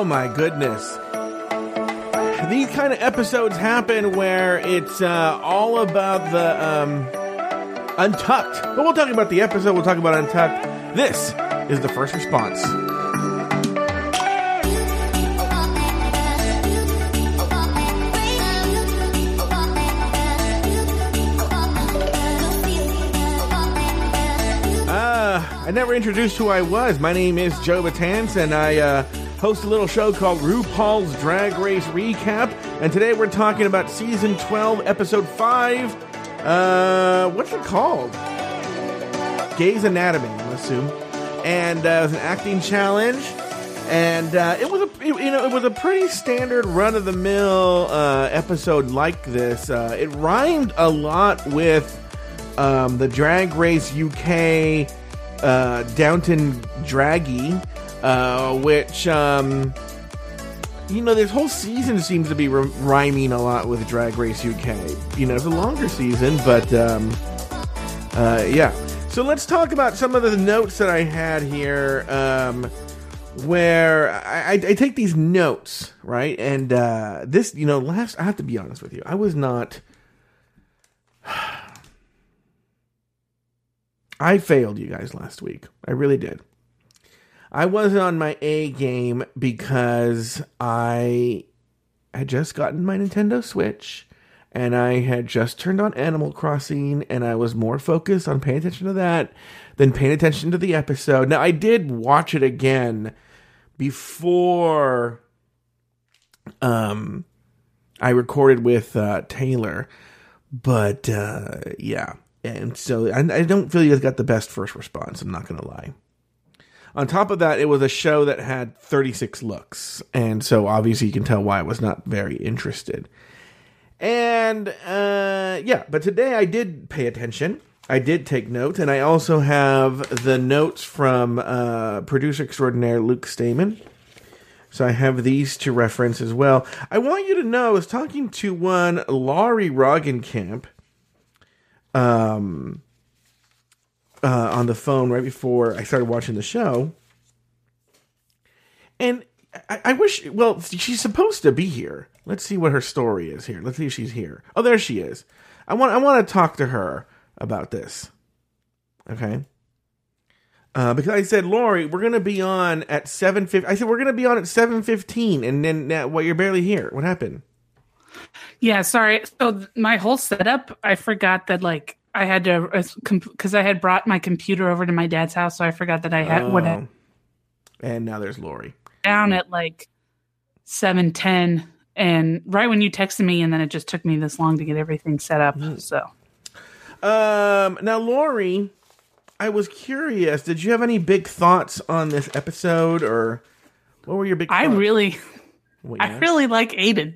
Oh my goodness. These kind of episodes happen where it's uh, all about the um, Untucked. But we'll talk about the episode, we'll talk about Untucked. This is the first response. Uh, I never introduced who I was. My name is Joe Batance, and I uh, host a little show called RuPaul's Drag Race Recap. And today we're talking about season 12, episode 5. Uh, what's it called? Gay's Anatomy, I assume. And uh, it was an acting challenge. And uh, it was a you know it was a pretty standard run of the mill uh, episode like this. Uh, it rhymed a lot with um, the Drag Race UK uh, Downton Draggy, uh, which um, you know this whole season seems to be r- rhyming a lot with Drag Race UK. You know, it's a longer season, but um, uh, yeah. So let's talk about some of the notes that I had here. Um, where I, I, I take these notes, right? And uh, this, you know, last I have to be honest with you, I was not. I failed you guys last week. I really did. I wasn't on my A game because I had just gotten my Nintendo Switch and I had just turned on Animal Crossing and I was more focused on paying attention to that than paying attention to the episode. Now, I did watch it again before um I recorded with uh Taylor, but uh yeah. And so I, I don't feel you guys got the best first response, I'm not going to lie. On top of that, it was a show that had 36 looks. And so obviously you can tell why I was not very interested. And uh, yeah, but today I did pay attention. I did take notes, and I also have the notes from uh, producer extraordinaire Luke Stamen. So I have these to reference as well. I want you to know I was talking to one Lori Roggenkamp um, uh, on the phone right before I started watching the show. And I, I wish, well, she's supposed to be here. Let's see what her story is here. Let's see if she's here. Oh, there she is. I want, I want to talk to her about this. Okay. Uh, because I said, Lori, we're gonna be on at seven fifty. I said we're gonna be on at seven fifteen, and then now, well, you're barely here. What happened? Yeah, sorry. So th- my whole setup, I forgot that like I had to because I had brought my computer over to my dad's house, so I forgot that I had what Oh. And now there's Lori. Down at like seven ten, and right when you texted me, and then it just took me this long to get everything set up. Mm. So Um, now Lori, I was curious. Did you have any big thoughts on this episode, or what were your big? I thoughts? really, What, I really like Aiden.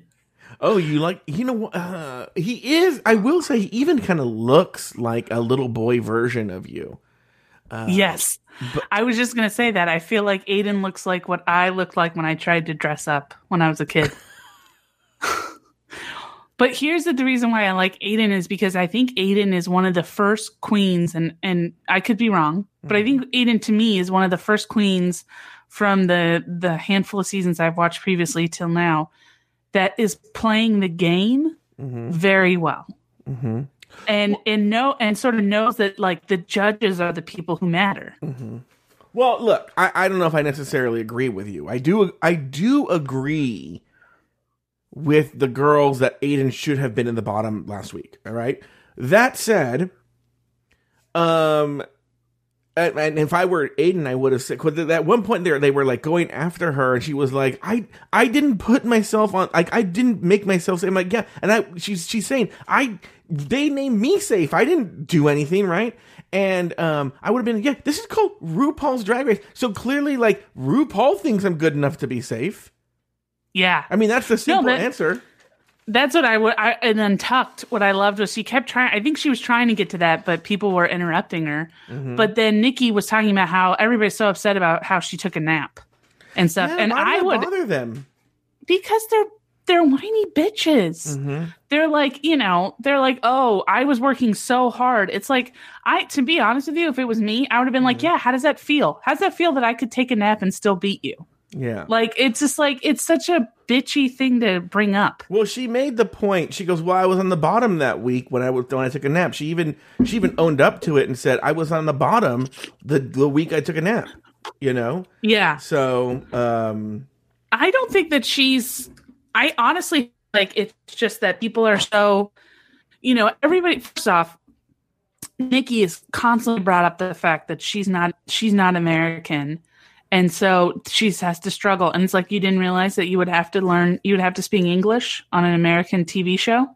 Oh, you like? You know, what, uh, he is. I will say, he even kind of looks like a little boy version of you. Uh, yes, I was just gonna say that. I feel like Aiden looks like what I looked like when I tried to dress up when I was a kid. but here's the, the reason why I like Aiden is because I think Aiden is one of the first queens, and and I could be wrong, but I think Aiden to me is one of the first queens from the the handful of seasons I've watched previously till now that is playing the game Mm-hmm. very well Mm-hmm. And and know and sort of knows that like the judges are the people who matter. Mm-hmm. Well, look, I, I don't know if I necessarily agree with you. I do. I do agree with the girls that Aiden should have been in the bottom last week. All right. That said, um, and, and if I were Aiden, I would have said because at one point there they were like going after her, and she was like, "I I didn't put myself on like I didn't make myself." Say, I'm like, "Yeah," and I she's she's saying, "I they named me safe. I didn't do anything, right?" And um, I would have been, "Yeah, this is called RuPaul's Drag Race." So clearly, like RuPaul thinks I'm good enough to be safe. Yeah, I mean, that's the simple that- answer. that's what I would. I and Untucked. What I loved was she kept trying. I think she was trying to get to that, but people were interrupting her. Mm-hmm. But then Nicky was talking about how everybody's so upset about how she took a nap and stuff. Yeah, and I would bother them. because they're they're whiny bitches. Mm-hmm. They're like, you know, they're like, oh, I was working so hard. It's like, I, to be honest with you, if it was me, I would have been like, Mm-hmm. yeah, how does that feel? How does that feel that I could take a nap and still beat you? Yeah. Like it's just like it's such a bitchy thing to bring up. Well, she made the point. She goes, "Well, I was on the bottom that week when I was when I took a nap." She even she even owned up to it and said, "I was on the bottom the the week I took a nap." You know. Yeah. So, um, I don't think that she's. I honestly like it's just that people are so, you know, everybody. First off, Nicky is constantly brought up the fact that she's not she's not American, and so she has to struggle. And it's like you didn't realize that you would have to learn, you would have to speak English on an American TV show.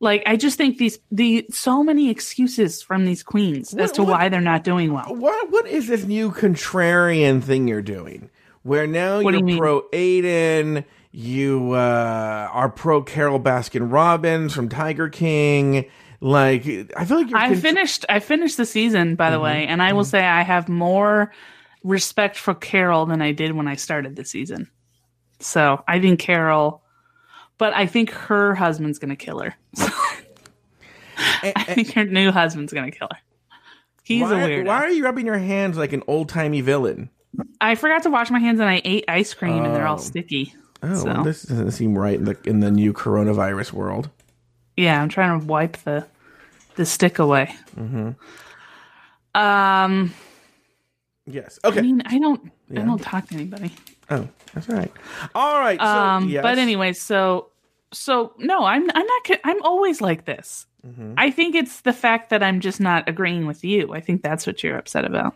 Like I just think these the so many excuses from these queens as to what- why they're not doing well. what what is this new contrarian thing you're doing? Where now What you're you pro Aiden, you uh, are pro Carol Baskin Robbins from Tiger King. Like, I feel like you're. I con- finished I finished the season by Mm-hmm. the way, and I will say I have more respect for Carol than I did when I started the season. So I think Carol, but I think her husband's gonna kill her. I think her new husband's gonna kill her. He's why, a weirdo. Why are you rubbing your hands like an old timey villain? I forgot to wash my hands and I ate ice cream and they're all Oh. sticky. Oh, So- well, this doesn't seem right in the in the new coronavirus world. Yeah, I'm trying to wipe the the stick away. Mm-hmm. Um, Yes. Okay. I mean, I don't, Yeah. I don't talk to anybody. Oh, that's all right. All right. So, um yes. but anyway so so no i'm i'm not i'm always like this Mhm. i think it's the fact that i'm just not agreeing with you i think that's what you're upset about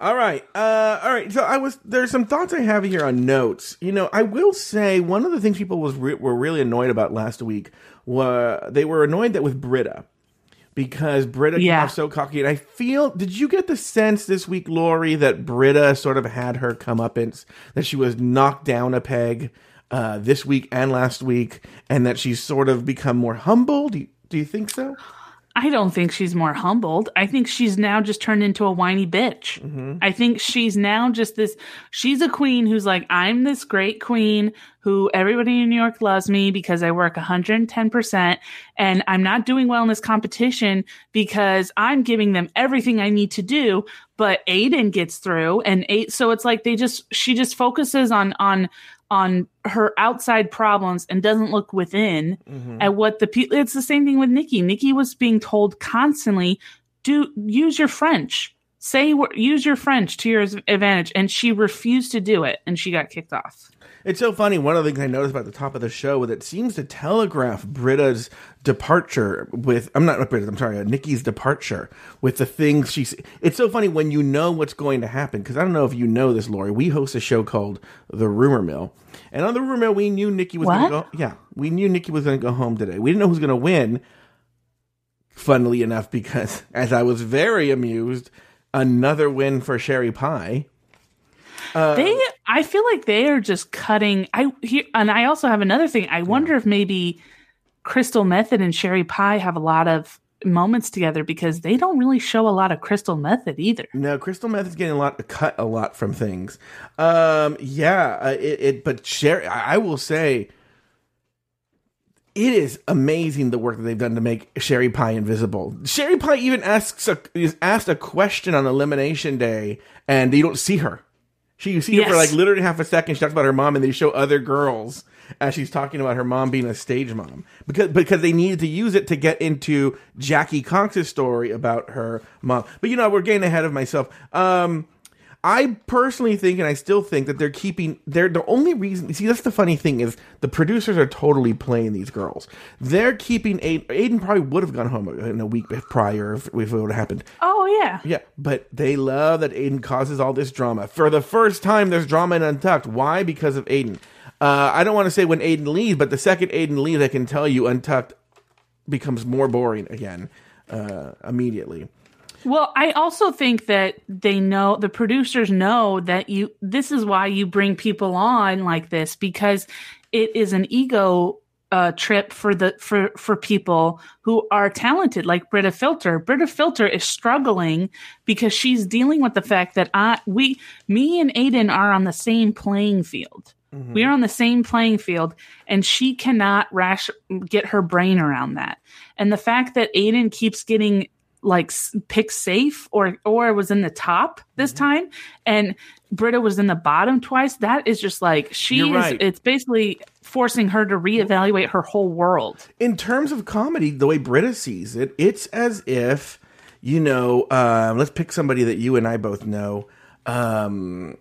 All right. Uh, all right. So I was there's some thoughts I have here on notes. You know, I will say one of the things people was re- were really annoyed about last week were they were annoyed that with Brita because Brita came Yeah. off so cocky, and I feel. Did you get the sense this week, Lori, that Brita sort of had her comeuppance, that she was knocked down a peg uh, this week and last week, and that she's sort of become more humble? Do you, do you think so? I don't think she's more humbled. I think she's now just turned into a whiny bitch. I think she's now just this she's a queen who's like i'm this great queen who everybody in new york loves me because i work 110% and i'm not doing well in this competition because i'm giving them everything i need to do but aiden gets through and eight so it's like they just she just focuses on on on her outside problems and doesn't look within mm-hmm. at what the people it's the same thing with nicky. Nicky was being told constantly do use your french say use your french to your advantage and she refused to do it and she got kicked off It's so funny. One of the things I noticed about the top of the show was it seems to telegraph Brita's departure with I'm not Brita, I'm sorry, uh, Nicky's departure with the things she's. It's so funny when you know what's going to happen because I don't know if you know this, Lori. We host a show called The Rumor Mill, and on The Rumor Mill, we knew Nicky was going to go. Yeah, we knew Nicky was going to go home today. We didn't know who was going to win. Funnily enough, because as I was very amused, another win for Sherry Pie. Uh, they i feel like they are just cutting i here and i also have another thing i wonder if maybe Crystal Methyd and sherry pie have a lot of moments together because they don't really show a lot of Crystal Methyd either No, Crystal Meth is getting a lot cut a lot from things. Um, yeah, uh, it, it. But Sherry, I will say, it is amazing the work that they've done to make Sherry Pie invisible. Sherry Pie even asks a, is asked a question on Elimination Day, and you don't see her. She you see her for like literally half a second. She talks about her mom, and they show other girls as she's talking about her mom being a stage mom because because they needed to use it to get into Jackie Cox's story about her mom. But you know, we're getting ahead of myself. Um, I personally think, and I still think that they're keeping. They're the only reason. See, that's the funny thing is the producers are totally playing these girls. They're keeping Aiden. Aiden probably would have gone home in a week prior if, if it would have happened. oh yeah Yeah, but they love that Aiden causes all this drama. For the first time, there's drama in Untucked. Why? Because of Aiden. Uh, I don't want to say when Aiden leaves, but the second Aiden leaves, I can tell you Untucked becomes more boring again uh, immediately. Well, I also think that they know the producers know that you this is why you bring people on like this because it is an ego uh, trip for the for for people who are talented like Brita Filter. Brita Filter is struggling because she's dealing with the fact that I we me and Aiden are on the same playing field. We are on the same playing field, and she cannot rash get her brain around that. And the fact that Aiden keeps getting like pick safe or or was in the top this Mm-hmm. time, and Brita was in the bottom twice. That is just like she You're is. right. It's basically forcing her to reevaluate her whole world. in terms of comedy, the way Brita sees it, it's as if, you know, um, let's pick somebody that you and I both know. Um,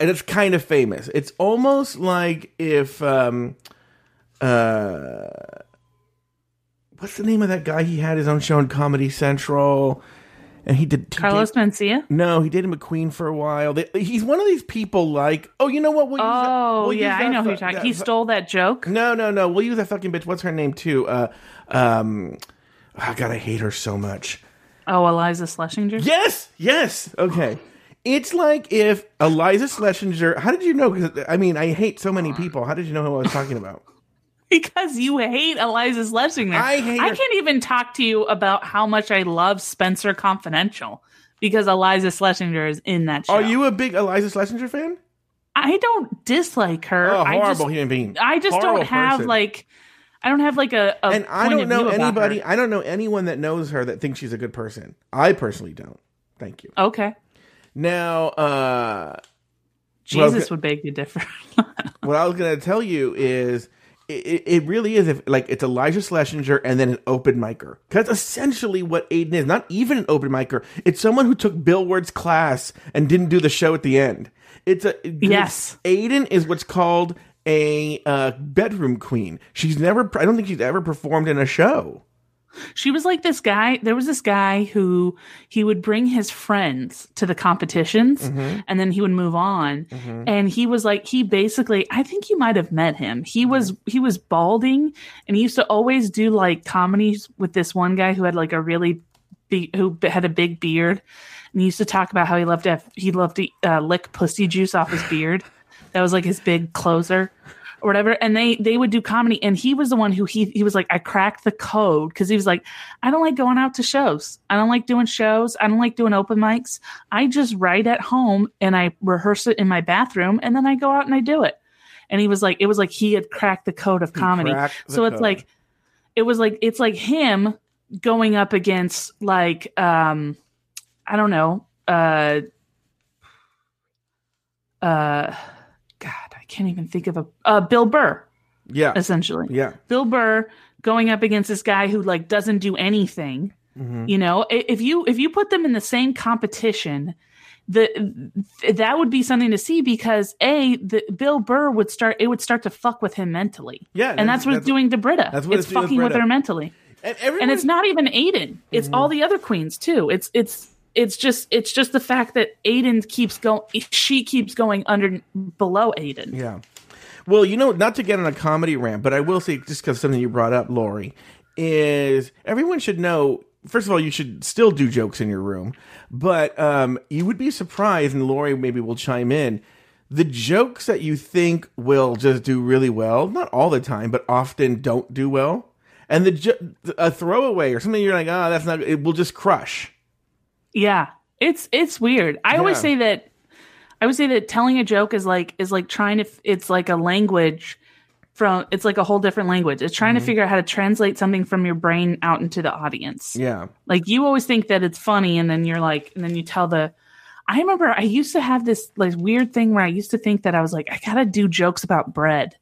and it's kind of famous. It's almost like if, um, uh, what's the name of that guy? He had his own show on Comedy Central, and he did he Carlos did- Mencia. no, he dated McQueen for a while. They, he's one of these people like, oh, you know what? We'll use that- Oh we'll yeah, I know who fu- you're talking. that He stole that joke. no, no, no. We'll use that fucking bitch. What's her name too? Uh, um, oh God, I hate her so much. Oh, Iliza Shlesinger. Yes, yes. Okay. It's like if Iliza Shlesinger. How did you know? I mean, I hate so many people. How did you know who I was talking about? Because you hate Iliza Shlesinger. I hate I can't even talk to you about how much I love Spenser Confidential because Iliza Shlesinger is in that show. Are you a big Iliza Shlesinger fan? I don't dislike her. Oh, I horrible just, human being. I just Horrible don't have person. like, I don't have like a. a And I don't know anybody. I don't know anyone that knows her that thinks she's a good person. I personally don't. Thank you. Okay, Now, uh, Jesus okay. would beg to differ. what I was going to tell you is it, it really is if like it's Iliza Shlesinger and then an open micer. That's essentially what Aiden is. Not even an open micer. It's someone who took Bill Ward's class and didn't do the show at the end. It's a Yes. Aiden is what's called a uh, bedroom queen. She's never. I don't think she's ever performed in a show. She was like this guy. There was this guy who he would bring his friends to the competitions Mm-hmm. and then he would move on. And he was like, he basically, I think you might have met him. He Mm-hmm. was, he was balding and he used to always do like comedies with this one guy who had like a really big, who had a big beard. And he used to talk about how he loved to have, he loved to uh, lick pussy juice off his beard. That was like his big closer or whatever and they they would do comedy and he was the one who he he was like I cracked the code cuz he was like I don't like going out to shows. I don't like doing shows. I don't like doing open mics. I just write at home and I rehearse it in my bathroom and then I go out and I do it. And he was like it was like he had cracked the code of comedy. So it's code. like it was like it's like him going up against like um I don't know uh uh can't even think of a uh, Bill Burr Yeah, essentially. yeah. Bill Burr going up against this guy who like doesn't do anything. Mm-hmm. You know, if you if you put them in the same competition, the that would be something to see because a the Bill Burr would start it would start to fuck with him mentally. Yeah, and that's what it's doing to Brita. that's what it's, it's doing with fucking with, her mentally, And, and it's not even Aiden. It's all Mm-hmm. the other queens too. It's it's it's just it's just the fact that Aiden keeps going. She keeps going under below Aiden. Yeah. Well, you know, not to get on a comedy rant, but I will say just because something you brought up, Lori, is everyone should know. First of all, you should still do jokes in your room, but um, you would be surprised, and Lori maybe will chime in. The jokes that you think will just do really well, not all the time, but often don't do well, and the jo- a throwaway or something you're like, oh, that's not. It will just crush. Yeah, it's it's weird. I always say that I would say that telling a joke is like is like trying to it's like a language from it's like a whole different language. It's Mm-hmm. trying to figure out how to translate something from your brain out into the audience. Yeah. Like you always think that it's funny and then you're like and then you tell the I remember I used to have this like weird thing where I used to think that I was like I got to do jokes about bread.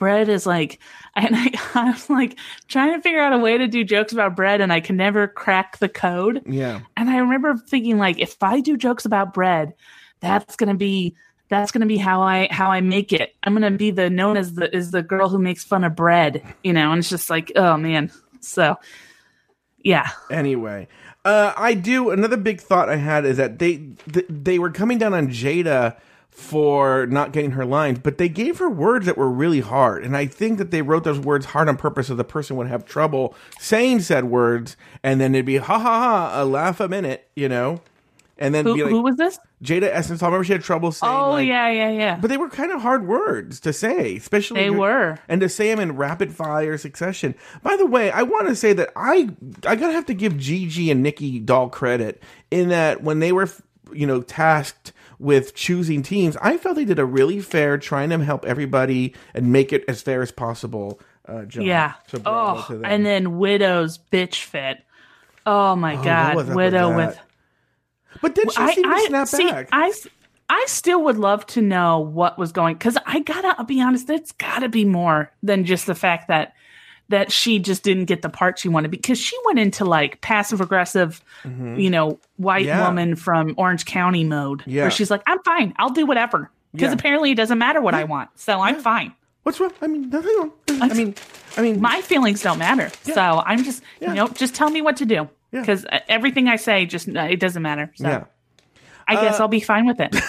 Bread is like and I, I was like trying to figure out a way to do jokes about bread and I can never crack the code. Yeah. And I remember thinking like if I do jokes about bread, that's gonna be that's gonna be how I how I make it. I'm gonna be the known as the is the girl who makes fun of bread, you know, and it's just like, oh man. So yeah. Anyway, uh, I do. Another big thought I had is that they th- they were coming down on Jaida for not getting her lines, but they gave her words that were really hard, and I think that they wrote those words hard on purpose so the person would have trouble saying said words, and then it'd be ha ha ha, a laugh a minute, you know, and then Who, be like who was this? Jaida Essence. I remember she had trouble saying. Oh like- yeah, yeah, yeah. But they were kind of hard words to say, especially They were. and to say them in rapid fire succession. By the way, I want to say that I I gotta have to give Gigi and Nicky Doll credit in that when they were you know tasked with choosing teams, I felt they did a really fair trying to help everybody and make it as fair as possible. Uh, job. yeah. So oh, and then Widow's bitch fit. Oh my Oh, god, widow with. But then she seemed to snap see, back. I, I still would love to know what was going because I gotta I'll be honest, it's gotta be more than just the fact that that she just didn't get the part she wanted because she went into like passive aggressive, you know, white Mm-hmm. Yeah. woman from Orange County mode Yeah. where she's like, I'm fine, I'll do whatever because Yeah. apparently it doesn't matter what I want, so I'm fine. What's wrong? I mean, nothing wrong. I mean, I mean, My feelings don't matter, so I'm just you know just tell me what to do because everything I say just uh, it doesn't matter. So yeah. I guess Uh, I'll be fine with it.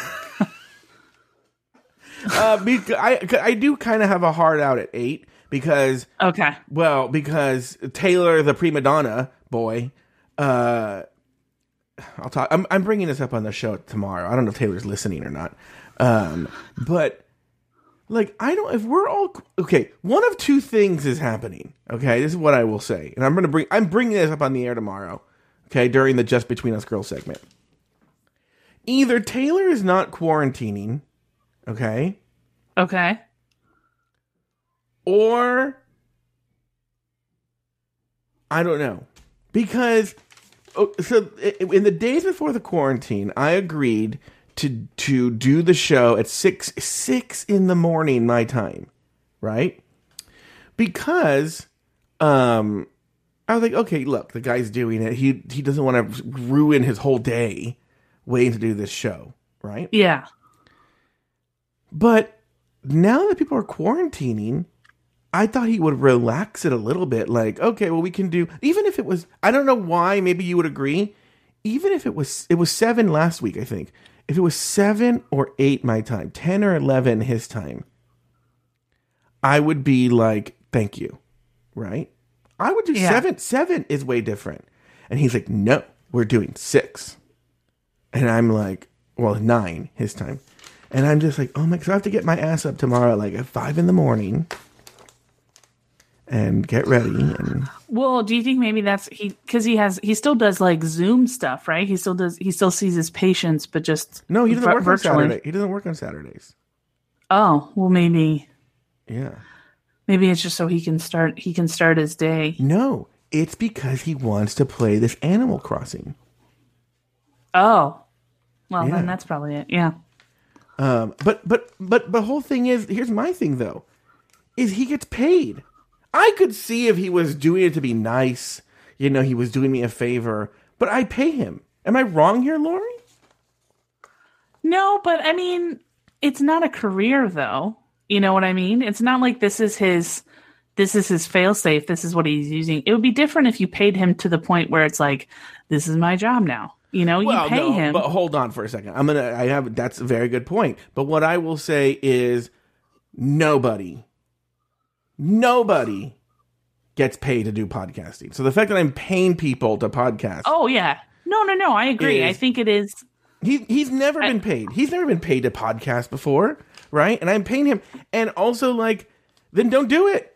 Uh, because I I do kind of have a heart out at eight because Okay. well because Taylor the prima donna boy. Uh, I'll talk. I'm I'm bringing this up on the show tomorrow. I don't know if Taylor's listening or not. Um, but like I don't. If we're all okay, one of two things is happening. Okay, this is what I will say, and I'm gonna bring. I'm bringing this up on the air tomorrow. Okay, during the Just Between Us Girls segment. Either Taylor is not quarantining. Okay. Okay. Or I don't know because oh, so in the days before the quarantine, I agreed to to do the show at six six in the morning my time, right? Because um, I was like, okay, look, the guy's doing it. He he doesn't want to ruin his whole day waiting to do this show, right? Yeah. But now that people are quarantining, I thought he would relax it a little bit. Like, okay, well, we can do even if it was. I don't know why. Maybe you would agree. Even if it was, it was seven last week. I think if it was seven or eight my time, ten or eleven his time, I would be like, thank you, right? I would do Yeah. seven. Seven is way different. And he's like, no, we're doing six. And I'm like, well, nine his time. And I'm just like, oh my, because I have to get my ass up tomorrow, like at five in the morning, and get ready. And Well, do you think maybe that's he because he has he still does like Zoom stuff, right? He still does he still sees his patients, but just no, he doesn't vir- work on Saturday. He doesn't work on Saturdays. Oh, well, maybe Yeah. maybe it's just so he can start he can start his day. No, it's because he wants to play this Animal Crossing. Oh, well, Yeah. then that's probably it. Yeah. Um, but but but the whole thing is, here's my thing though, is he gets paid. I could see if he was doing it to be nice, you know, he was doing me a favor, but I pay him. Am I wrong here, Lori? No, but I mean, it's not a career though. You know what I mean? It's not like this is his this is his failsafe. This is what he's using. It would be different if you paid him to the point where it's like, this is my job now. You know, you pay no, him. But hold on for a second. I'm gonna. I have. That's a very good point. But what I will say is, nobody, nobody gets paid to do podcasting. So the fact that I'm paying people to podcast, oh yeah. No, no, no. I agree. I think it is. he he's never been paid. He's never been paid to podcast before, right? And I'm paying him. And also, like, then don't do it.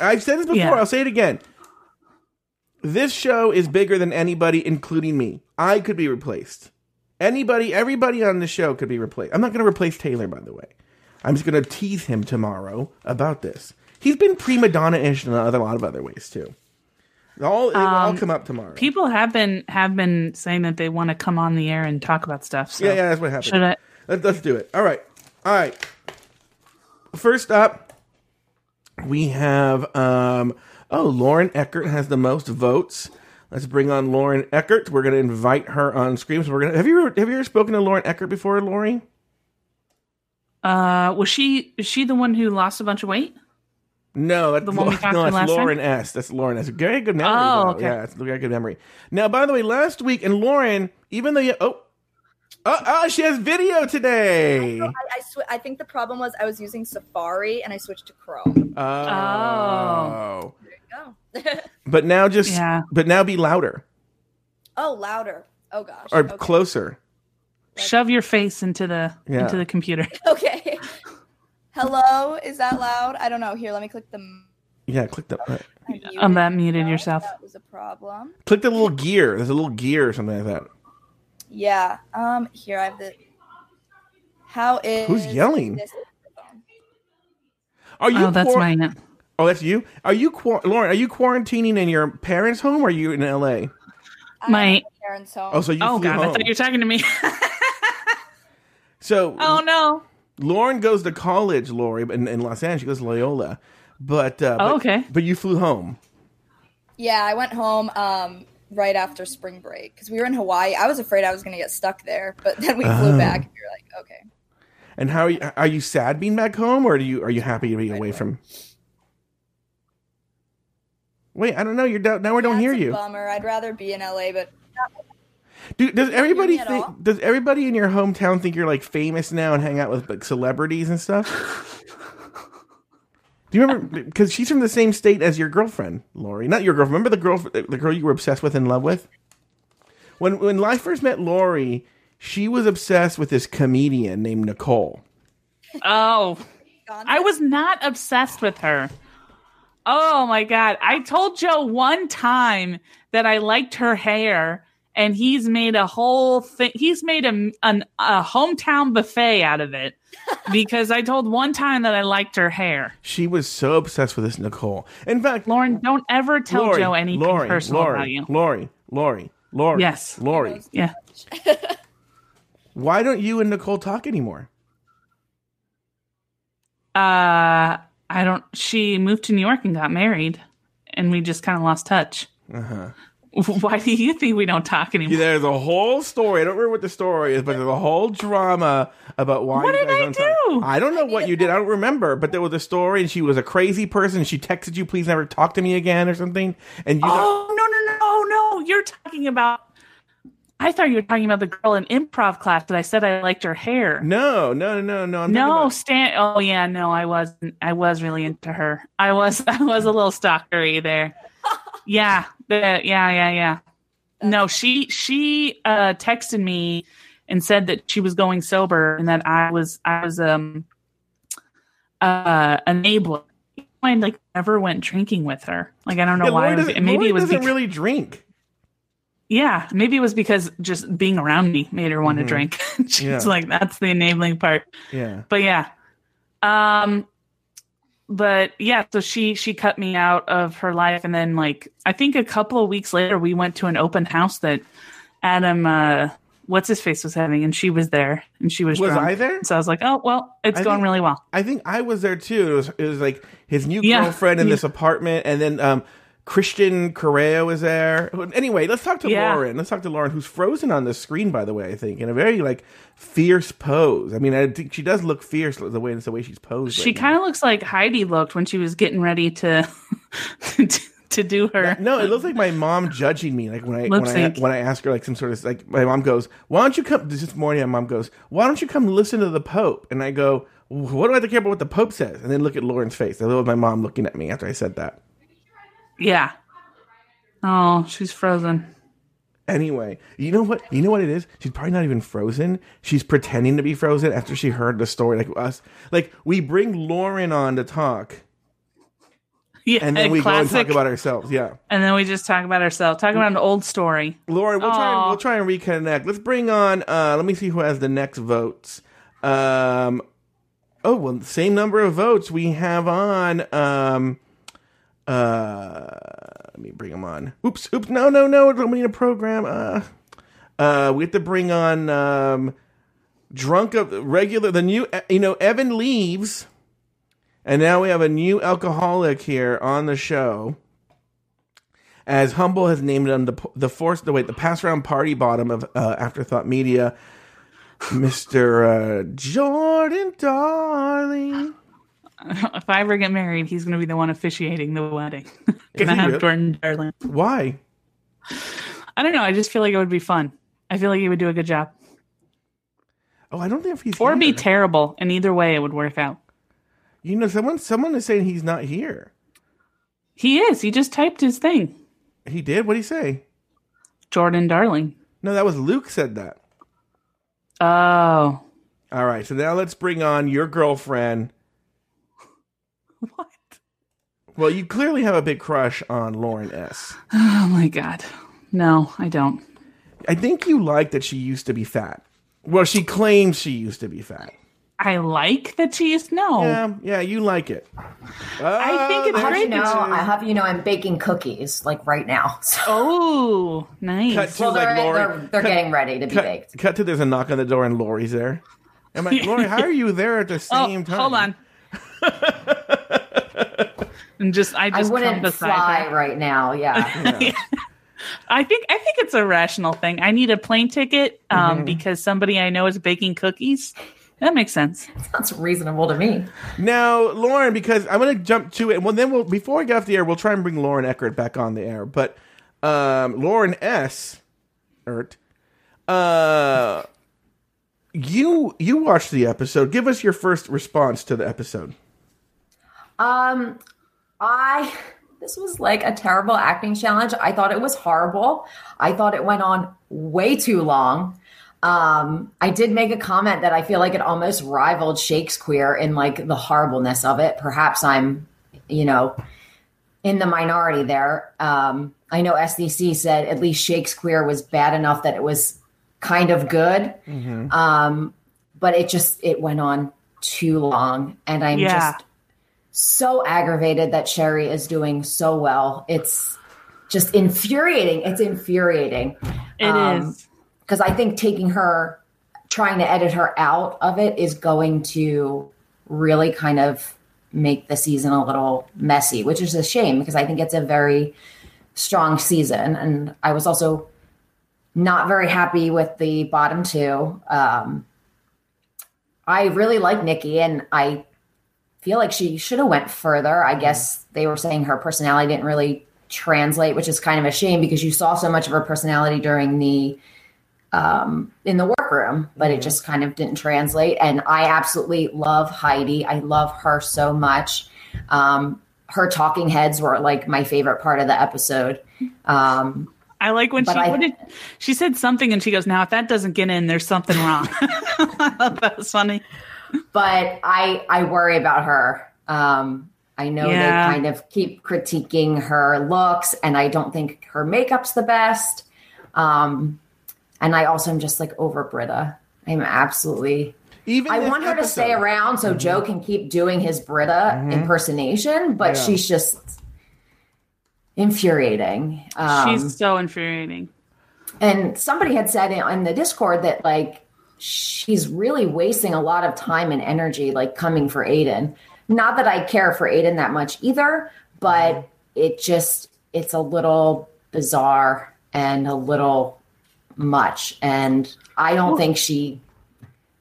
I've said this before. Yeah. I'll say it again. This show is bigger than anybody, including me. I could be replaced. Anybody, everybody on the show could be replaced. I'm not going to replace Taylor, by the way. I'm just going to tease him tomorrow about this. He's been prima donna-ish in a lot of other ways too. All it will all come up tomorrow. People have been have been saying that they want to come on the air and talk about stuff. So yeah, yeah, that's what happened. should I? Let, let's do it. All right. All right. First up, we have um oh, Lauren Eckert has the most votes. Let's bring on Lauren Eckert. We're going to invite her on screen. So we're going to Have you ever, have you ever spoken to Lauren Eckert before, Lori? Uh, was she is she the one who lost a bunch of weight? No, that's, The one we talked no, to that's last time? Lauren S. That's Lauren S. Very good memory. Oh, though. okay. Yeah, it's a very good memory. Now, by the way, last week, and Lauren, even though you, oh, oh, oh, she has video today. I, I, sw- I think the problem was I was using Safari and I switched to Chrome. Oh. There you go. But now just, Yeah. but now be louder oh, louder. Oh gosh. or okay. closer. Shove your face into the Yeah. into the computer. Okay. Hello, is that loud? I don't know. Here, let me click the. Yeah, click the uh, I muted Um, that muted myself. yourself. That was a problem. click the little gear. There's a little gear or something like that. Yeah. Um. Here I have the. How is Who's yelling? this? Are you Oh, that's pour- mine. Oh, that's you. Are you quar- Lauren? Are you quarantining in your parents' home? or Are you in L.A.? My- at parents' home. Oh, so you oh god, home. I thought you were talking to me. so oh no. Lauren goes to college, Lori, in, in Los Angeles. She goes to Loyola, but uh, Oh, but- okay. But you flew home. yeah, I went home um, right after spring break because we were in Hawaii. I was afraid I was going to get stuck there, but then we flew Oh. back. and we were like, okay. And how are you, are you sad being back home, or do you are you happy to be away from? Wait, I don't know. You're down, now. I don't That's hear a you. Bummer. I'd rather be in LA, but Do, does everybody me all? think? Does everybody in your hometown think you're like famous now and hang out with like celebrities and stuff? Do you remember? Because she's from the same state as your girlfriend, Lori. Not your girlfriend. Remember the girl, the girl you were obsessed with and in love with. When when I first met Lori, she was obsessed with this comedian named Nicole. Oh. I was not obsessed with her. Oh my god. I told Joe one time that I liked her hair and he's made a whole thing he's made a an, a hometown buffet out of it because I told one time that I liked her hair. She was so obsessed with this Nicole. In fact, Lauren, don't ever tell Lori, Joe anything Lori, personal Lori, about you. Lori, Lori, Lori. Yes. Lori. Yeah. Why don't you and Nicole talk anymore? Uh I don't she moved to New York and got married and we just kind of lost touch. Uh-huh. Why do you think we don't talk anymore? Yeah, there's a whole story. I don't remember what the story is, but there's a whole drama about why. What did I don't talk. I don't know what you did. I don't remember. But there was a story, and she was a crazy person. She texted you, "Please never talk to me again" or something. And you, Oh no no no oh, no! You're talking about. I thought you were talking about the girl in improv class that I said I liked her hair. no, no, no, no. I'm No, about- Stan. Oh yeah, no, I was. I was really into her. I was. I was a little stalkery there. Yeah, the, yeah, yeah, yeah. No, she she uh, texted me and said that she was going sober and that I was I was um uh enabler. I like never went drinking with her. Like I don't know Yeah, why. Lori I was, doesn't, maybe Lori it was doesn't because, really drink. yeah, maybe it was because just being around me made her want to drink. She's Yeah. like, that's the enabling part. Yeah. But yeah. Um but yeah, so she she cut me out of her life and then like I think a couple of weeks later we went to an open house that Adam uh what's his face was having and she was there and she was Was drunk. I there? So I was like, "Oh, well, it's I going think- really well." I think I was there too. It was, it was like his new Yeah. girlfriend in Yeah. this apartment, and then um, Christian Correa was there. Anyway, let's talk to Yeah. Lauren. Let's talk to Lauren, who's frozen on the screen, by the way. I think in a very like fierce pose. I mean, I think she does look fierce the way it's the way she's posed. She kind of looks like Heidi looked when she was getting ready to to, to do her. No, it looks like my mom judging me. Like when I when I when I ask her like some sort of like my mom goes, "Why don't you come?" This morning, my mom goes, "Why don't you come listen to the Pope?" And I go, "What do I have to care about what the Pope says?" And then look at Lauren's face. That was my mom looking at me after I said that. Yeah. Oh, she's frozen. Anyway, you know what? You know what it is? She's probably not even frozen. She's pretending to be frozen after she heard the story. Like us, like we bring Lauren on to talk, Yeah, and then we go and classic. talk about ourselves. Yeah, and then we just talk about ourselves, talk about an old story. Lauren, we'll try. And, we'll try and reconnect. Let's bring on. uh Let me see who has the next votes. Um. Oh well, same number of votes we have on. Um. Uh. Let me bring them on. Oops. Oops. No. No. No. Don't need a program. Uh. Uh. We have to bring on. Um. Drunk of regular the new. You know, Evan leaves, and now we have a new alcoholic here on the show as Humble has named him the the force the wait the pass round party bottom of uh, Afterthought Media, Mister uh, Jordan Darling. if I ever get married, he's going to be the one officiating the wedding. gonna have really? Jordan Darling. Why? I don't know. I just feel like it would be fun. I feel like he would do a good job, Oh, I don't think if he's or be terrible. And either way, it would work out. you know, someone someone is saying he's not here. He is. He just typed his thing. He did. What did he say? Jordan Darling. No, that was Luke said that. Oh, All right, so now let's bring on your girlfriend. what? Well, you clearly have a big crush on Lauren S. Oh my god. No, I don't. I think you like that she used to be fat. Well, she claims she used to be fat. I like the cheese. No, Yeah, yeah, you like it. I think it's Oh, How do great you know? I have you know I'm baking cookies like right now. So, Oh, nice. Cut to well, they're, Lori. they're, they're cut, getting ready to be baked. cut to there's a knock on the door and Lori's there. I'm like, Lori, how are you there at the oh, same time? hold on. and just I I just come wouldn't fly her. right now. Yeah. I think I think it's a rational thing. I need a plane ticket um, Mm-hmm. because somebody I know is baking cookies. That makes sense. Sounds reasonable to me. Now, Lauren, because I'm going to jump to it. Well, then we'll before we get off the air, we'll try and bring Lauren Eckert back on the air. But um, Lauren S. Ert, uh, you you watched the episode. Give us your first response to the episode. Um, I this was like a terrible acting challenge. I thought it was horrible. I thought it went on way too long. Um, I did make a comment that I feel like it almost rivaled Shakespeare in like the horribleness of it. Perhaps I'm, you know, in the minority there. Um, I know SDC said at least Shakespeare was bad enough that it was kind of good. Um, but it just it went on too long, and I'm Yeah. just so aggravated that Sherry is doing so well. It's just infuriating. It's infuriating It is. Um, because I think taking her, trying to edit her out of it is going to really kind of make the season a little messy, which is a shame because I think it's a very strong season. And I was also not very happy with the bottom two. Um, I really like Nicky, and I feel like she should have went further. I guess they were saying her personality didn't really translate, which is kind of a shame because you saw so much of her personality during the um in the workroom, but it just kind of didn't translate. And I absolutely love Heidi. I love her so much. Um her talking heads were like my favorite part of the episode. Um I like when she I- what did, she said something and she goes, "Now if that doesn't get in, there's something wrong." I thought that was funny. But I I worry about her. Um, I know Yeah. they kind of keep critiquing her looks, and I don't think her makeup's the best. Um, and I also am just like over Brita. I'm absolutely. Even I want her to stay episode. Mm-hmm. around so Joe can keep doing his Brita impersonation, but Yeah. she's just infuriating. Um, She's so infuriating. and somebody had said in, in the discord that like she's really wasting a lot of time and energy like coming for aiden not that i care for aiden that much either but it just it's a little bizarre and a little much and i don't think she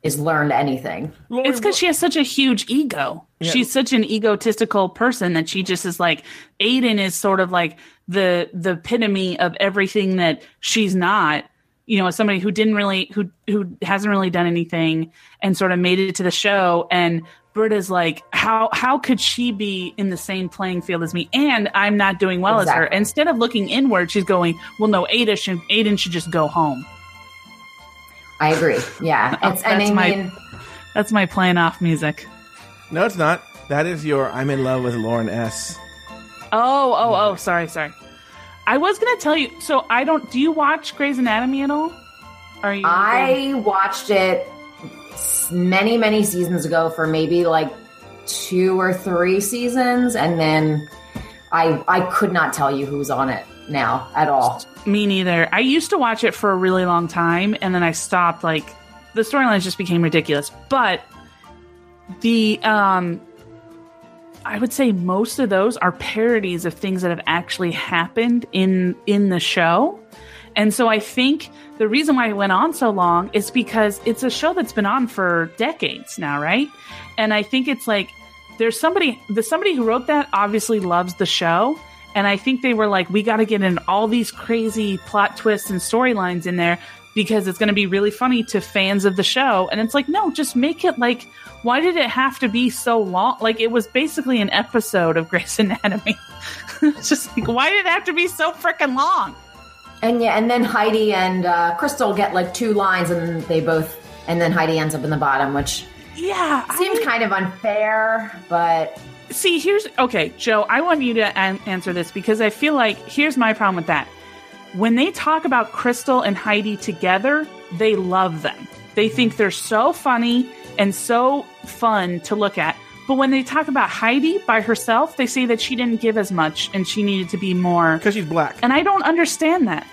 is learned anything It's because she has such a huge ego. She's such an egotistical person that she just is like Aiden is sort of like the the epitome of everything that she's not. You know, as somebody who didn't really who who hasn't really done anything and sort of made it to the show and Brita's like, how how could she be in the same playing field as me? And I'm not doing well as her. Instead of looking inward, she's going, Well, no, Ada should Aiden should just go home. i agree yeah it's, and i That's my- mean That's my playing off music. no, it's not. That is your "I'm in love with Lauren S." Oh, oh, oh, sorry, sorry. I was gonna tell you. So I don't. Do you watch Grey's Anatomy at all? Are you? I watched it many, many seasons ago for maybe like two or three seasons, and then I I could not tell you who's on it now at all. Me neither. I used to watch it for a really long time, and then I stopped. Like the storylines just became ridiculous. But the um, I would say most of those are parodies of things that have actually happened in in the show. And so I think the reason why it went on so long is because it's a show that's been on for decades now, right? And I think it's like there's somebody the somebody who wrote that obviously loves the show. And I think they were like, we got to get in all these crazy plot twists and storylines in there because it's going to be really funny to fans of the show. And it's like, no, just make it like, why did it have to be so long? Like, it was basically an episode of Grey's Anatomy. it's just like, why did it have to be so freaking long? And yeah, and then Heidi and uh, Crystal get like two lines, and they both, and then Heidi ends up in the bottom, which Yeah. I- seems kind of unfair, but see here's okay joe i want you to an- answer this because i feel like here's my problem with that when they talk about crystal and heidi together they love them they think they're so funny and so fun to look at. But when they talk about Heidi by herself, they say that she didn't give as much and she needed to be more. Because she's black. And I don't understand that.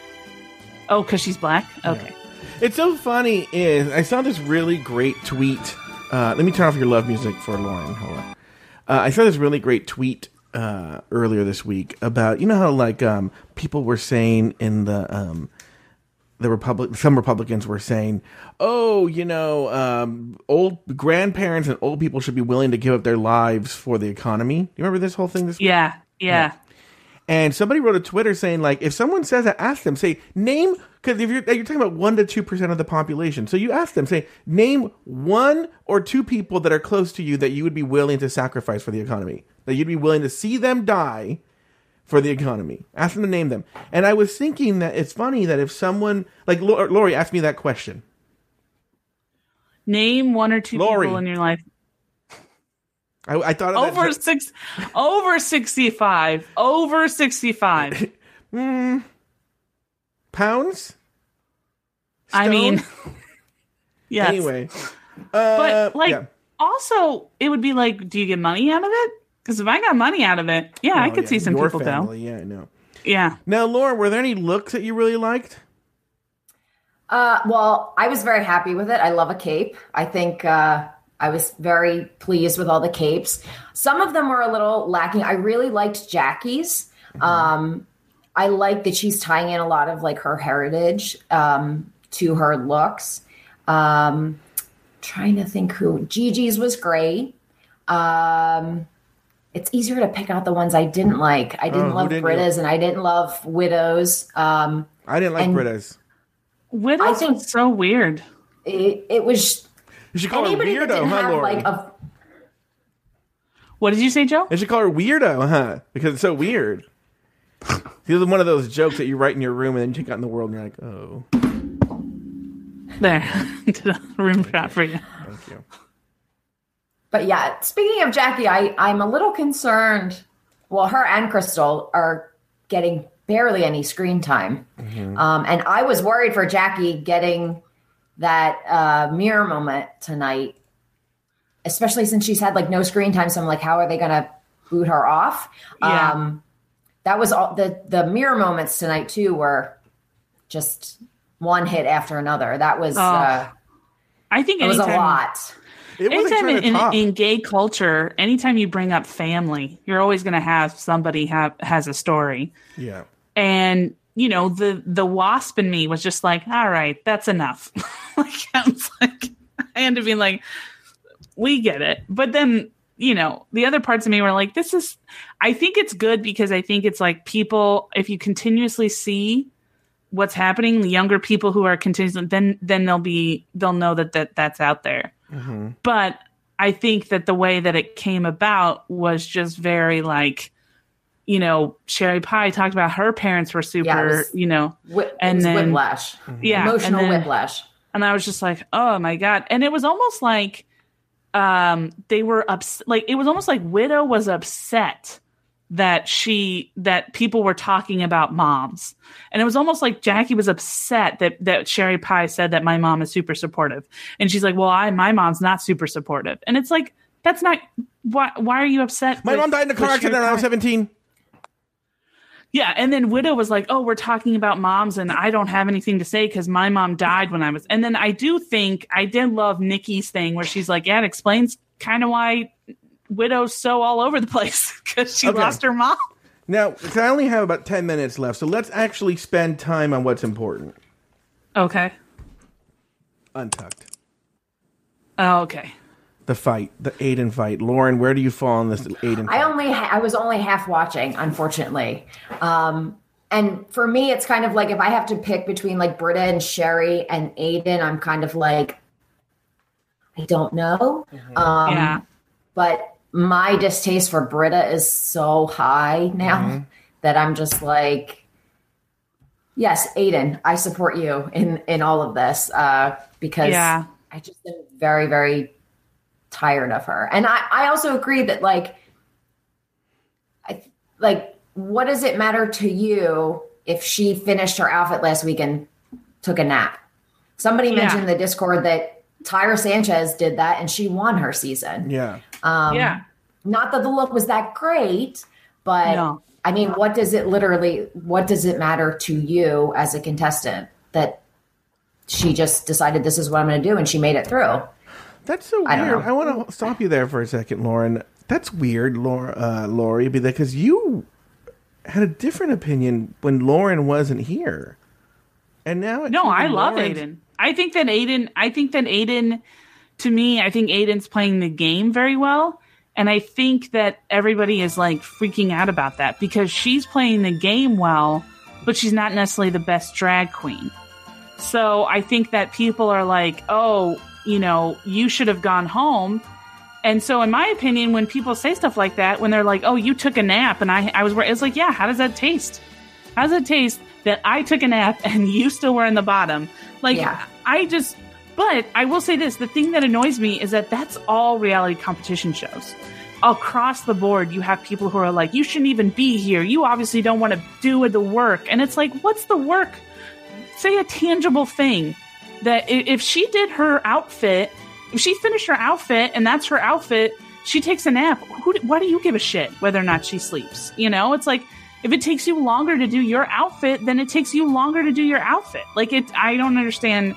Oh, because she's black? Okay. It's so funny is I saw this really great tweet. Uh, let me turn off your love music for Lauren. Hold on. Uh, I saw this really great tweet uh, earlier this week about you know how like um, people were saying in the um, the Republic, some Republicans were saying, "Oh, you know, um, old grandparents and old people should be willing to give up their lives for the economy." Do you remember this whole thing? This week? Yeah. Yeah. And somebody wrote a Twitter saying, like, if someone says that, ask them, say, name, because if you're, you're talking about 1% to 2% of the population. So you ask them, say, name one or two people that are close to you that you would be willing to sacrifice for the economy, that you'd be willing to see them die for the economy. Ask them to name them. And I was thinking that it's funny that if someone, like Lori asked me that question. Name one or two Lori. people in your life I, I thought of that over jo- six, over sixty-five, over sixty-five. pounds. I mean, Stone? yes. anyway. Uh, but like, yeah. also, it would be like, do you get money out of it? Because if I got money out of it, yeah, I Oh, could yeah, see some your people go. Yeah, I know. Yeah. Now, Laura, were there any looks that you really liked? Uh, well, I was very happy with it. I love a cape. I think uh, I was very pleased with all the capes. Some of them were a little lacking. I really liked Jackie's. Um, I like that she's tying in a lot of like her heritage um, to her looks. Um, trying to think who Gigi's was great. Um, it's easier to pick out the ones I didn't like. I Oh, didn't who love didn't you- Brita's and I didn't love Widows. Um, I didn't like And- Brita's. Widows think- was so weird. it, it was You should call her weirdo, huh, have Lori? like a What did you say, Joe? You should call her weirdo, huh? Because it's so weird. This is one of those jokes that you write in your room and then you take out in the world and you're like, oh, There, did a room shot for you. thank you. But yeah, speaking of Jackie, I, I'm a little concerned. Well, her and Crystal are getting barely any screen time. Um, and I was worried for Jackie getting that uh, mirror moment tonight, especially since she's had like no screen time. So I'm like, how are they going to boot her off? Yeah. Um, that was all the, the mirror moments tonight, too, were just one hit after another. That was, Oh, uh, I think it was a lot. It anytime in, in, in gay culture, anytime you bring up family, you're always going to have somebody have has a story. yeah. and you know the the wasp in me was just like all right that's enough like i was like i ended up being like we get it but then you know the other parts of me were like this is i think it's good because i think it's like people if you continuously see what's happening the younger people who are continuously then then they'll be they'll know that, that that's out there Mm-hmm. but i think that the way that it came about was just very like you know sherry pie talked about her parents were super Yeah, was- you know Whi- And it was then- whiplash, yeah emotional and then- whiplash. and I was just like, oh my god! And it was almost like um they were upset. like it was almost like Widow was upset that she that people were talking about moms, and it was almost like Jackie was upset that that Sherry Pie said that my mom is super supportive, and she's like, well, I my mom's not super supportive, and it's like that's not why why are you upset? My with- mom died in a car accident when I was 17. Yeah, and then Widow was like, "Oh, we're talking about moms, and I don't have anything to say because my mom died when I was." And then I do think I did love Nicky's thing where she's like, "Yeah, it explains kind of why Widow's so all over the place because she Okay. lost her mom." Now, I only have about 10 minutes left, so let's actually spend time on what's important. Okay. Untucked. Oh, okay. The fight, the Aiden fight. Lauren, where do you fall on this Aiden fight? I only ha- I was only half watching, unfortunately. Um, and for me, it's kind of like if I have to pick between like Brita and Sherry and Aiden, I'm kind of like, I don't know. Um, yeah. But my distaste for Brita is so high now that I'm just like, yes, Aiden, I support you in in all of this uh, because Yeah. I just am very very tired of her, and I I also agree that like, I like what does it matter to you if she finished her outfit last week and took a nap? Somebody Yeah. mentioned the Discord that Tyra Sanchez did that and she won her season. Yeah. Um, yeah. Not that the look was that great, but No. I mean, what does it literally, what does it matter to you as a contestant that she just decided this is what I'm going to do and she made it through? That's so I weird. I, want to stop you there for a second, Lauren. That's weird, Laura, uh, Lori, because you had a different opinion when Lauren wasn't here, and now No, I love Lauren's- Aiden. I think that Aiden. I think that Aiden. To me, I think Aiden's playing the game very well, and I think that everybody is like freaking out about that because she's playing the game well, but she's not necessarily the best drag queen. So I think that people are like, "Oh, you know, you should have gone home." And so, in my opinion, when people say stuff like that, when they're like, "Oh, you took a nap," and I, I was, it's like, "Yeah, how does that taste? How does it taste that I took a nap and you still were in the bottom?" Like, Yeah. I just, but I will say this: the thing that annoys me is that that's all reality competition shows. Across the board, you have people who are like, "You shouldn't even be here. You obviously don't want to do the work," and it's like, "What's the work?" Say a tangible thing that if she did her outfit, if she finished her outfit and that's her outfit, she takes a nap. Who? Why do you give a shit whether or not she sleeps? You know, it's like if it takes you longer to do your outfit, then it takes you longer to do your outfit. Like it, I don't understand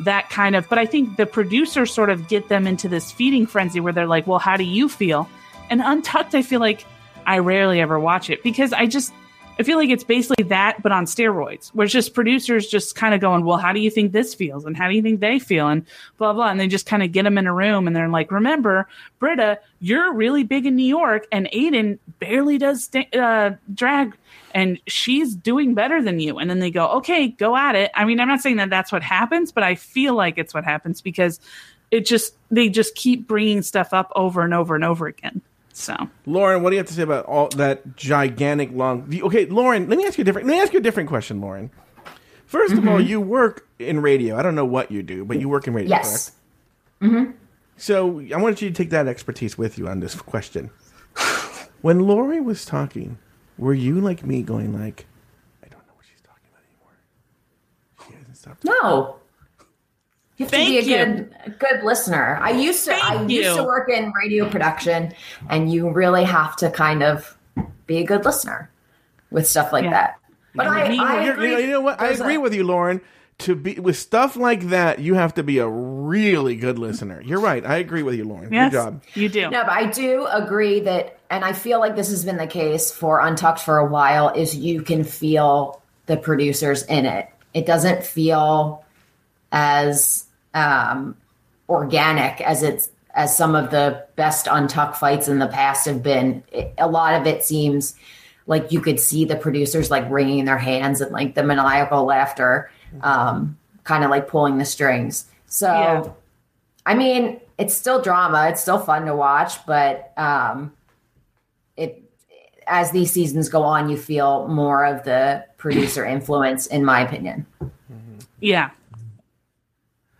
that kind of. But I think the producers sort of get them into this feeding frenzy where they're like, "Well, how do you feel?" And Untucked, I feel like I rarely ever watch it because I just I feel like it's basically that, but on steroids, where it's just producers just kind of going, well, how do you think this feels? And how do you think they feel? And blah, blah. And they just kind of get them in a room and they're like, remember, Brita, you're really big in New York and Aiden barely does sta- uh, drag and she's doing better than you. And then they go, okay, go at it. I mean, I'm not saying that that's what happens, but I feel like it's what happens because it just, they just keep bringing stuff up over and over and over again. So. Lauren, what do you have to say about all that gigantic long? Okay, Lauren, let me ask you a different. Let me ask you a different question, Lauren. 1st of Mm-hmm. all, you work in radio. I don't know what you do, but you work in radio. Yes. Correct? So I wanted you to take that expertise with you on this question. when Lori was talking, were you like me, going like, "I don't know what she's talking about anymore"? She hasn't stopped. No. You have Thank to be you. a good a good listener. I used to I used you. to work in radio production and you really have to kind of be a good listener with stuff like Yeah. that. But Yeah, I, I agree. you, know, you know what? I agree a- with you, Lauren. To be with stuff like that, you have to be a really good listener. You're right. I agree with you, Lauren. Yes, Good job. you do. No, but I do agree that, and I feel like this has been the case for Untucked for a while, is you can feel the producers in it. It doesn't feel as um, organic as it's as some of the best Untucked fights in the past have been. It, a lot of it seems like you could see the producers like wringing their hands and like the maniacal laughter, um, kind of like pulling the strings. So. Yeah. I mean, it's still drama. It's still fun to watch, but um, it as these seasons go on, you feel more of the producer influence, in my opinion. Yeah.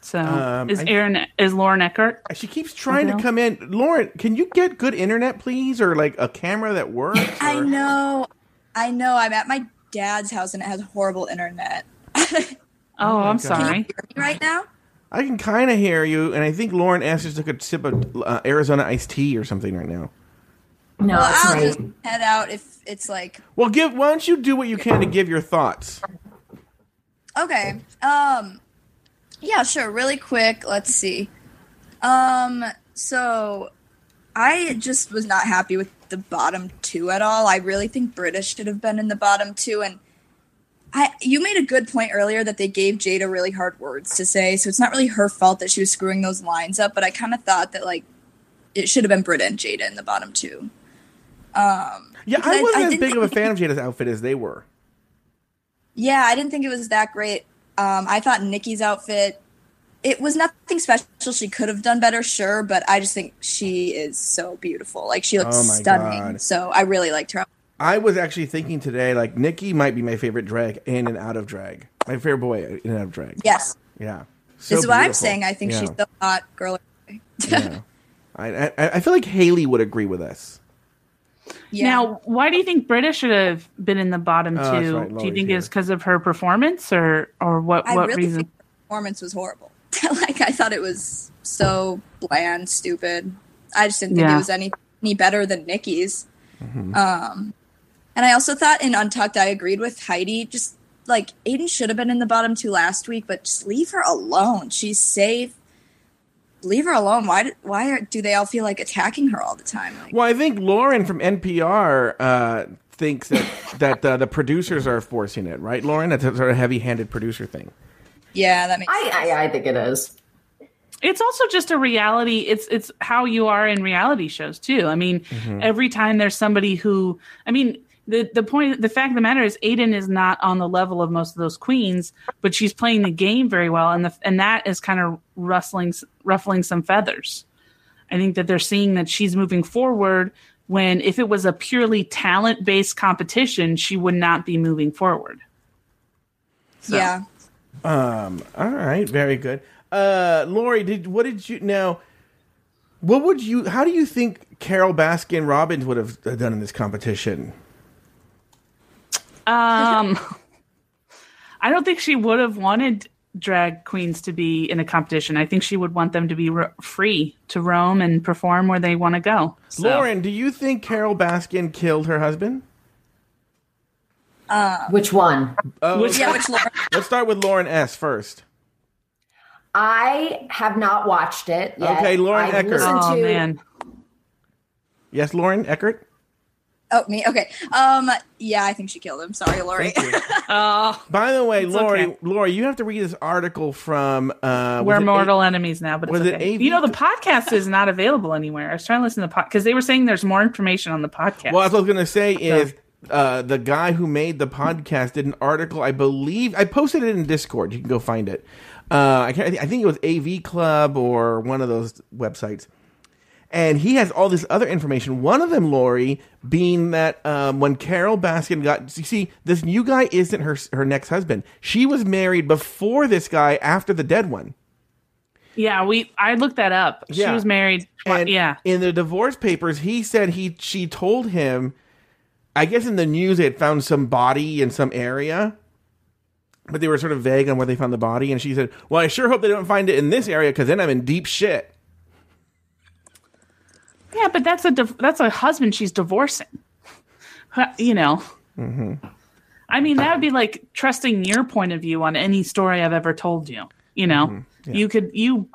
So Um, is I- is Lauren Eckert? She keeps trying to come in. Lauren, can you get good internet, please, or like a camera that works? I or- know. I know. I'm at my dad's house and it has horrible internet. Oh, I'm God. sorry. Hear me right now? I can kind of hear you, and I think Lauren asked us to take a sip of uh, Arizona iced tea or something right now. No, Well, I'll right. just head out if it's like Well, give. Why don't you do what you can to give your thoughts? Okay. Um yeah, sure. Really quick, let's see. Um so I just was not happy with the bottom 2 at all. I really think Brita should have been in the bottom 2 and I you made a good point earlier that they gave Jaida really hard words to say, so it's not really her fault that she was screwing those lines up, but I kind of thought that like it should have been Brita and Jaida in the bottom 2. Um Yeah, I I- wasn't I as big of a fan of Jaida's outfit as they were. Yeah, I didn't think it was that great. Um, I thought Nicky's outfit, it was nothing special. She could have done better, sure, but I just think she is so beautiful. Like she looks Oh stunning. God. So I really liked her. I was actually thinking today, like Nicky might be my favorite drag in and out of drag. My favorite boy in and out of drag. Yes, Yeah. So this is what I'm saying. I think Yeah. she's so hot, girl. yeah. I, I I feel like Haley would agree with us. Yeah. Now, why do you think Brita should have been in the bottom Oh, two? right, do you think it's because of her performance, or or what I what really reason? think her performance was horrible. like I thought it was so bland, stupid. I just didn't think Yeah. it was any any better than Nicky's. Um, and I also thought in Untucked, I agreed with Heidi. Just like Aiden should have been in the bottom two last week, but just leave her alone. She's safe. Leave her alone. Why? Do, why do they all feel like attacking her all the time? Like, Well, I think Lauren from NPR uh, thinks that that uh, the producers are forcing it, right, Lauren? That's a sort of heavy-handed producer thing. yeah, that makes. sense. I, I I think it is. it's also just a reality it's it's how you are in reality shows too i mean every time there's somebody who i mean the the point the fact of the matter is aiden is not on the level of most of those queens but she's playing the game very well and the and that is kind of rustling ruffling some feathers i think that they're seeing that she's moving forward when if it was a purely talent based competition she would not be moving forward So- Yeah. Um, all right, very good. Uh, Lori, did what did you now? What would you? How do you think Carole Baskin Robbins would have done in this competition? Um, I don't think she would have wanted drag queens to be in a competition. I think she would want them to be ro- free to roam and perform where they want to go. So, Lauren, do you think Carole Baskin killed her husband? Which one? Oh, Which- Yeah, which Lauren, let's start with Lauren S first. I have not watched it yet. Okay, Lauren I've Eckert. listened oh to- man, Yes, Lauren Eckert. Oh me. Okay. Um. Yeah, I think she killed him. Sorry, Lori. oh, By the way, Lori, okay. Lori, you have to read this article from. Uh, we're it mortal enemies now. But it's was it okay. AV? you know the podcast is not available anywhere. I was trying to listen to the podcast because they were saying there's more information on the podcast. Well, that's what I was going to say is uh, the guy who made the podcast did an article. I believe I posted it in Discord. You can go find it. Uh, I, can't, I think it was AV Club or one of those websites. And he has all this other information. One of them, Lori, being that um, when Carole Baskin got, you see, this new guy isn't her her next husband. She was married before this guy after the dead one. yeah, we I looked that up. She was married. And yeah, in the divorce papers, he said he she told him. I guess in the news they had found some body in some area, but they were sort of vague on where they found the body. And she said, "Well, I sure hope they don't find it in this area because then I'm in deep shit." Yeah, but that's a that's a husband she's divorcing. You know. I mean, that would be like trusting your point of view on any story I've ever told you. You know, you could you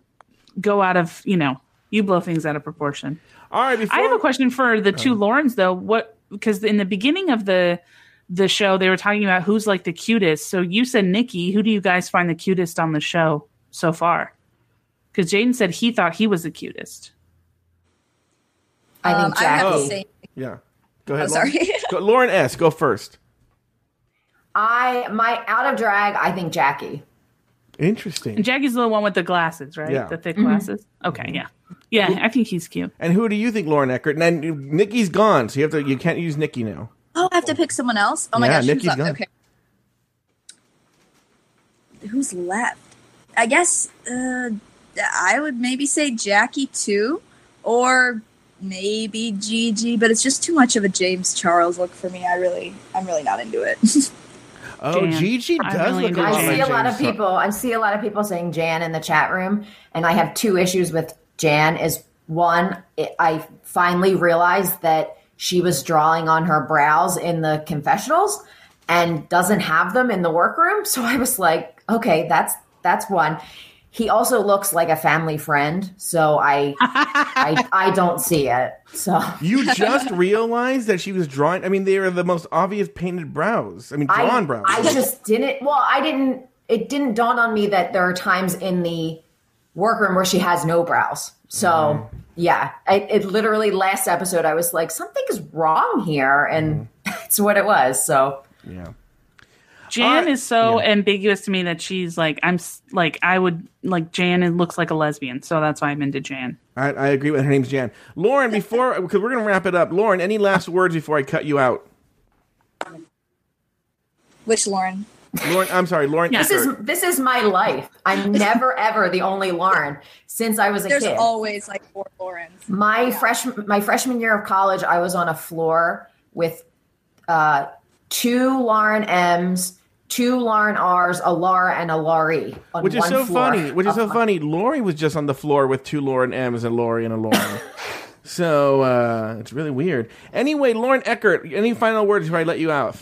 go out of you know you blow things out of proportion. All right, before I have a question for the two Laurens though. What because in the beginning of the the show they were talking about who's like the cutest. So you said Nicky. Who do you guys find the cutest on the show so far? Because Jaden said he thought he was the cutest. I Um, think I would have Jackie. say. yeah, go ahead. Oh, Lauren. sorry. Go, Lauren S. Go first. I my out of drag. I think Jackie. Interesting. And Jackie's the one with the glasses, right? Yeah. The thick glasses. Okay, yeah, yeah. I think he's cute. And who do you think, Lauren Eckert? And then Nicky's gone, so you have to you can't use Nicky now. Oh, I have to pick someone else. Oh my Yeah, gosh, Nicky's who's left? gone. Okay. Who's left? I guess uh, I would maybe say Jackie too, or maybe Gigi. But it's just too much of a James Charles look for me. I really, I'm really not into it. Oh, Damn. Gigi I'm does really look a lot I like see a lot of people. I see a lot of people saying Jan in the chat room, and I have two issues with Jan. Is one, it, I finally realized that she was drawing on her brows in the confessionals and doesn't have them in the workroom. So I was like, okay, that's that's one. He also looks like a family friend, so I I, I don't see it. So You just realized that she was drawing. I mean, they are the most obvious painted brows. I mean, drawn I, brows. I just didn't. Well, I didn't. It didn't dawn on me that there are times in the workroom where she has no brows. So Mm-hmm. yeah, it, it literally last episode I was like, something is wrong here, and Mm-hmm. that's what it was. So yeah. Jan Alright, is so yeah. ambiguous to me that she's like I'm like I would like Jan and looks like a lesbian, so that's why I'm into Jan. I, I agree with her name's Jan. Lauren, before because we're gonna wrap it up. Lauren, any last words before I cut you out? Which Lauren? Lauren, I'm sorry, Lauren. Yeah. this is this is my life. I'm never ever the only Lauren since I was a There's kid. There's always like four Laurens. my freshman my freshman year of college, I was on a floor with uh, two Lauren M's, two Lauren R's, a Laura, and a Laurie. On Which is one so floor. funny. Which is so funny. Lori was just on the floor with two Lauren M's and Laurie and a Lauren. so uh, it's really weird. Anyway, Lauren Eckert, any final words before I let you out?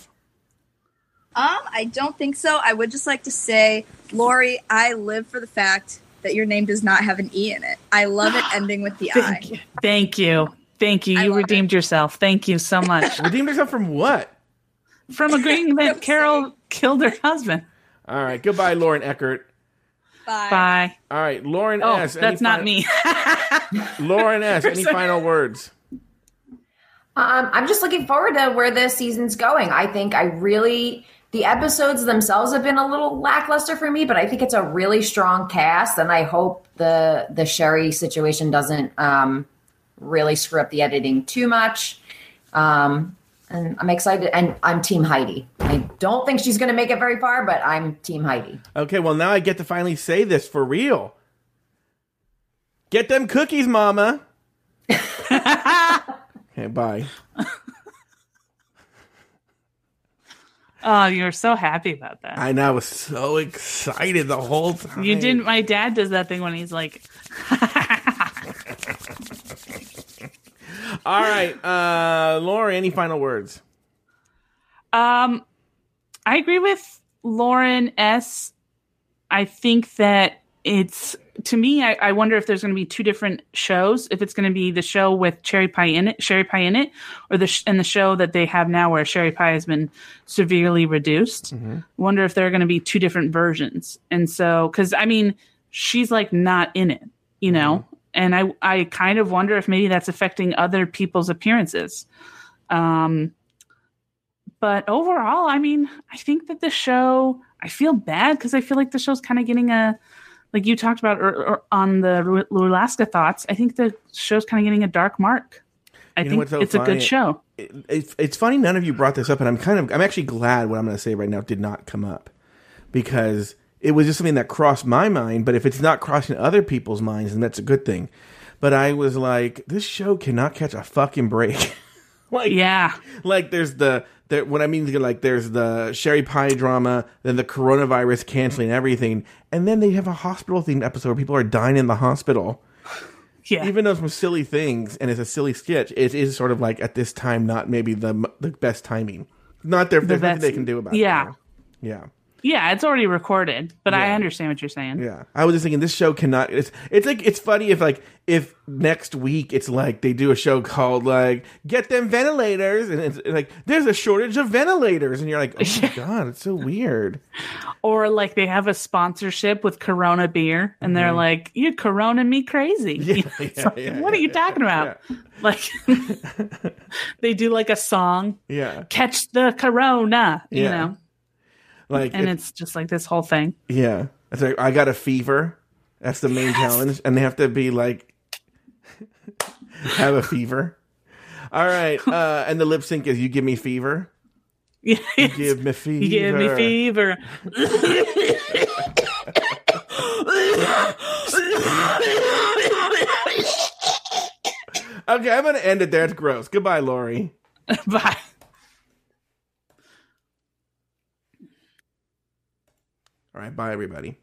Um, I don't think so. I would just like to say, Lori, I live for the fact that your name does not have an E in it. I love it ending with the I. Thank you. Thank you. Thank you. I You love redeemed yourself. Thank you so much. Redeemed yourself from what? From agreeing that Carole killed her husband. All right. Goodbye, Lauren Eckert. Bye. Bye. All right, Lauren Oh, S. any that's not fin- me. Lauren S. Any final words? Um, I'm just looking forward to where this season's going. I think I really the episodes themselves have been a little lackluster for me, but I think it's a really strong cast, and I hope the the Sherry situation doesn't um, really screw up the editing too much. Um, and I'm excited, and I'm Team Heidi. I don't think she's going to make it very far, but I'm Team Heidi. Okay, well now I get to finally say this for real. Get them cookies, Mama. okay, bye. oh, you were so happy about that. I know. I was so excited the whole time. You didn't. My dad does that thing when he's like, All right, uh, Laura. Any final words? um, I agree with Lauren S. I think that it's to me. I, I wonder if there's going to be two different shows. If it's going to be the show with cherry pie in it, sherry pie in it, or the sh- and the show that they have now where sherry pie has been severely reduced. Wonder if there are going to be two different versions. And so, because I mean, she's like not in it, you know. And I I kind of wonder if maybe that's affecting other people's appearances. Um, but overall, I mean, I think that the show. I feel bad because I feel like the show's kind of getting a, like you talked about or, or on the Ru- Lulaska thoughts. I think the show's kind of getting a dark mark. I You think so it's a good show. It, it's it's funny none of you brought this up, and I'm kind of I'm actually glad what I'm going to say right now did not come up because it was just something that crossed my mind. But if it's not crossing other people's minds, then that's a good thing. But I was like, this show cannot catch a fucking break. like, Yeah, like there's the there what I mean is like there's the Sherry Pie drama, then the coronavirus canceling everything, and then they have a hospital themed episode where people are dying in the hospital. yeah, Even though it's some silly things and it's a silly sketch, it is sort of like at this time not maybe the the best timing. Not there. There's nothing they can do about yeah. it. Yeah. yeah. Yeah, it's already recorded, but I understand what you're saying. Yeah, I was just thinking this show cannot. It's it's like it's funny if like if next week it's like they do a show called like get them ventilators and it's like there's a shortage of ventilators and you're like oh my god it's so weird. Or like they have a sponsorship with Corona beer, and they're like, "You Corona me crazy." Mm-hmm. Yeah, yeah, like, yeah, what are you yeah, talking about? Like they do like a song, Yeah, "Catch the Corona," you know, like and it- it's just like this whole thing. yeah. It's like I got a fever. That's the main challenge, and they have to be like have a fever. All right, uh, and the lip sync is "You give me fever." Yeah, You give me fever. you give me fever. Okay, I'm gonna end it there. It's gross. Goodbye, Lori. Bye. All right, bye, everybody.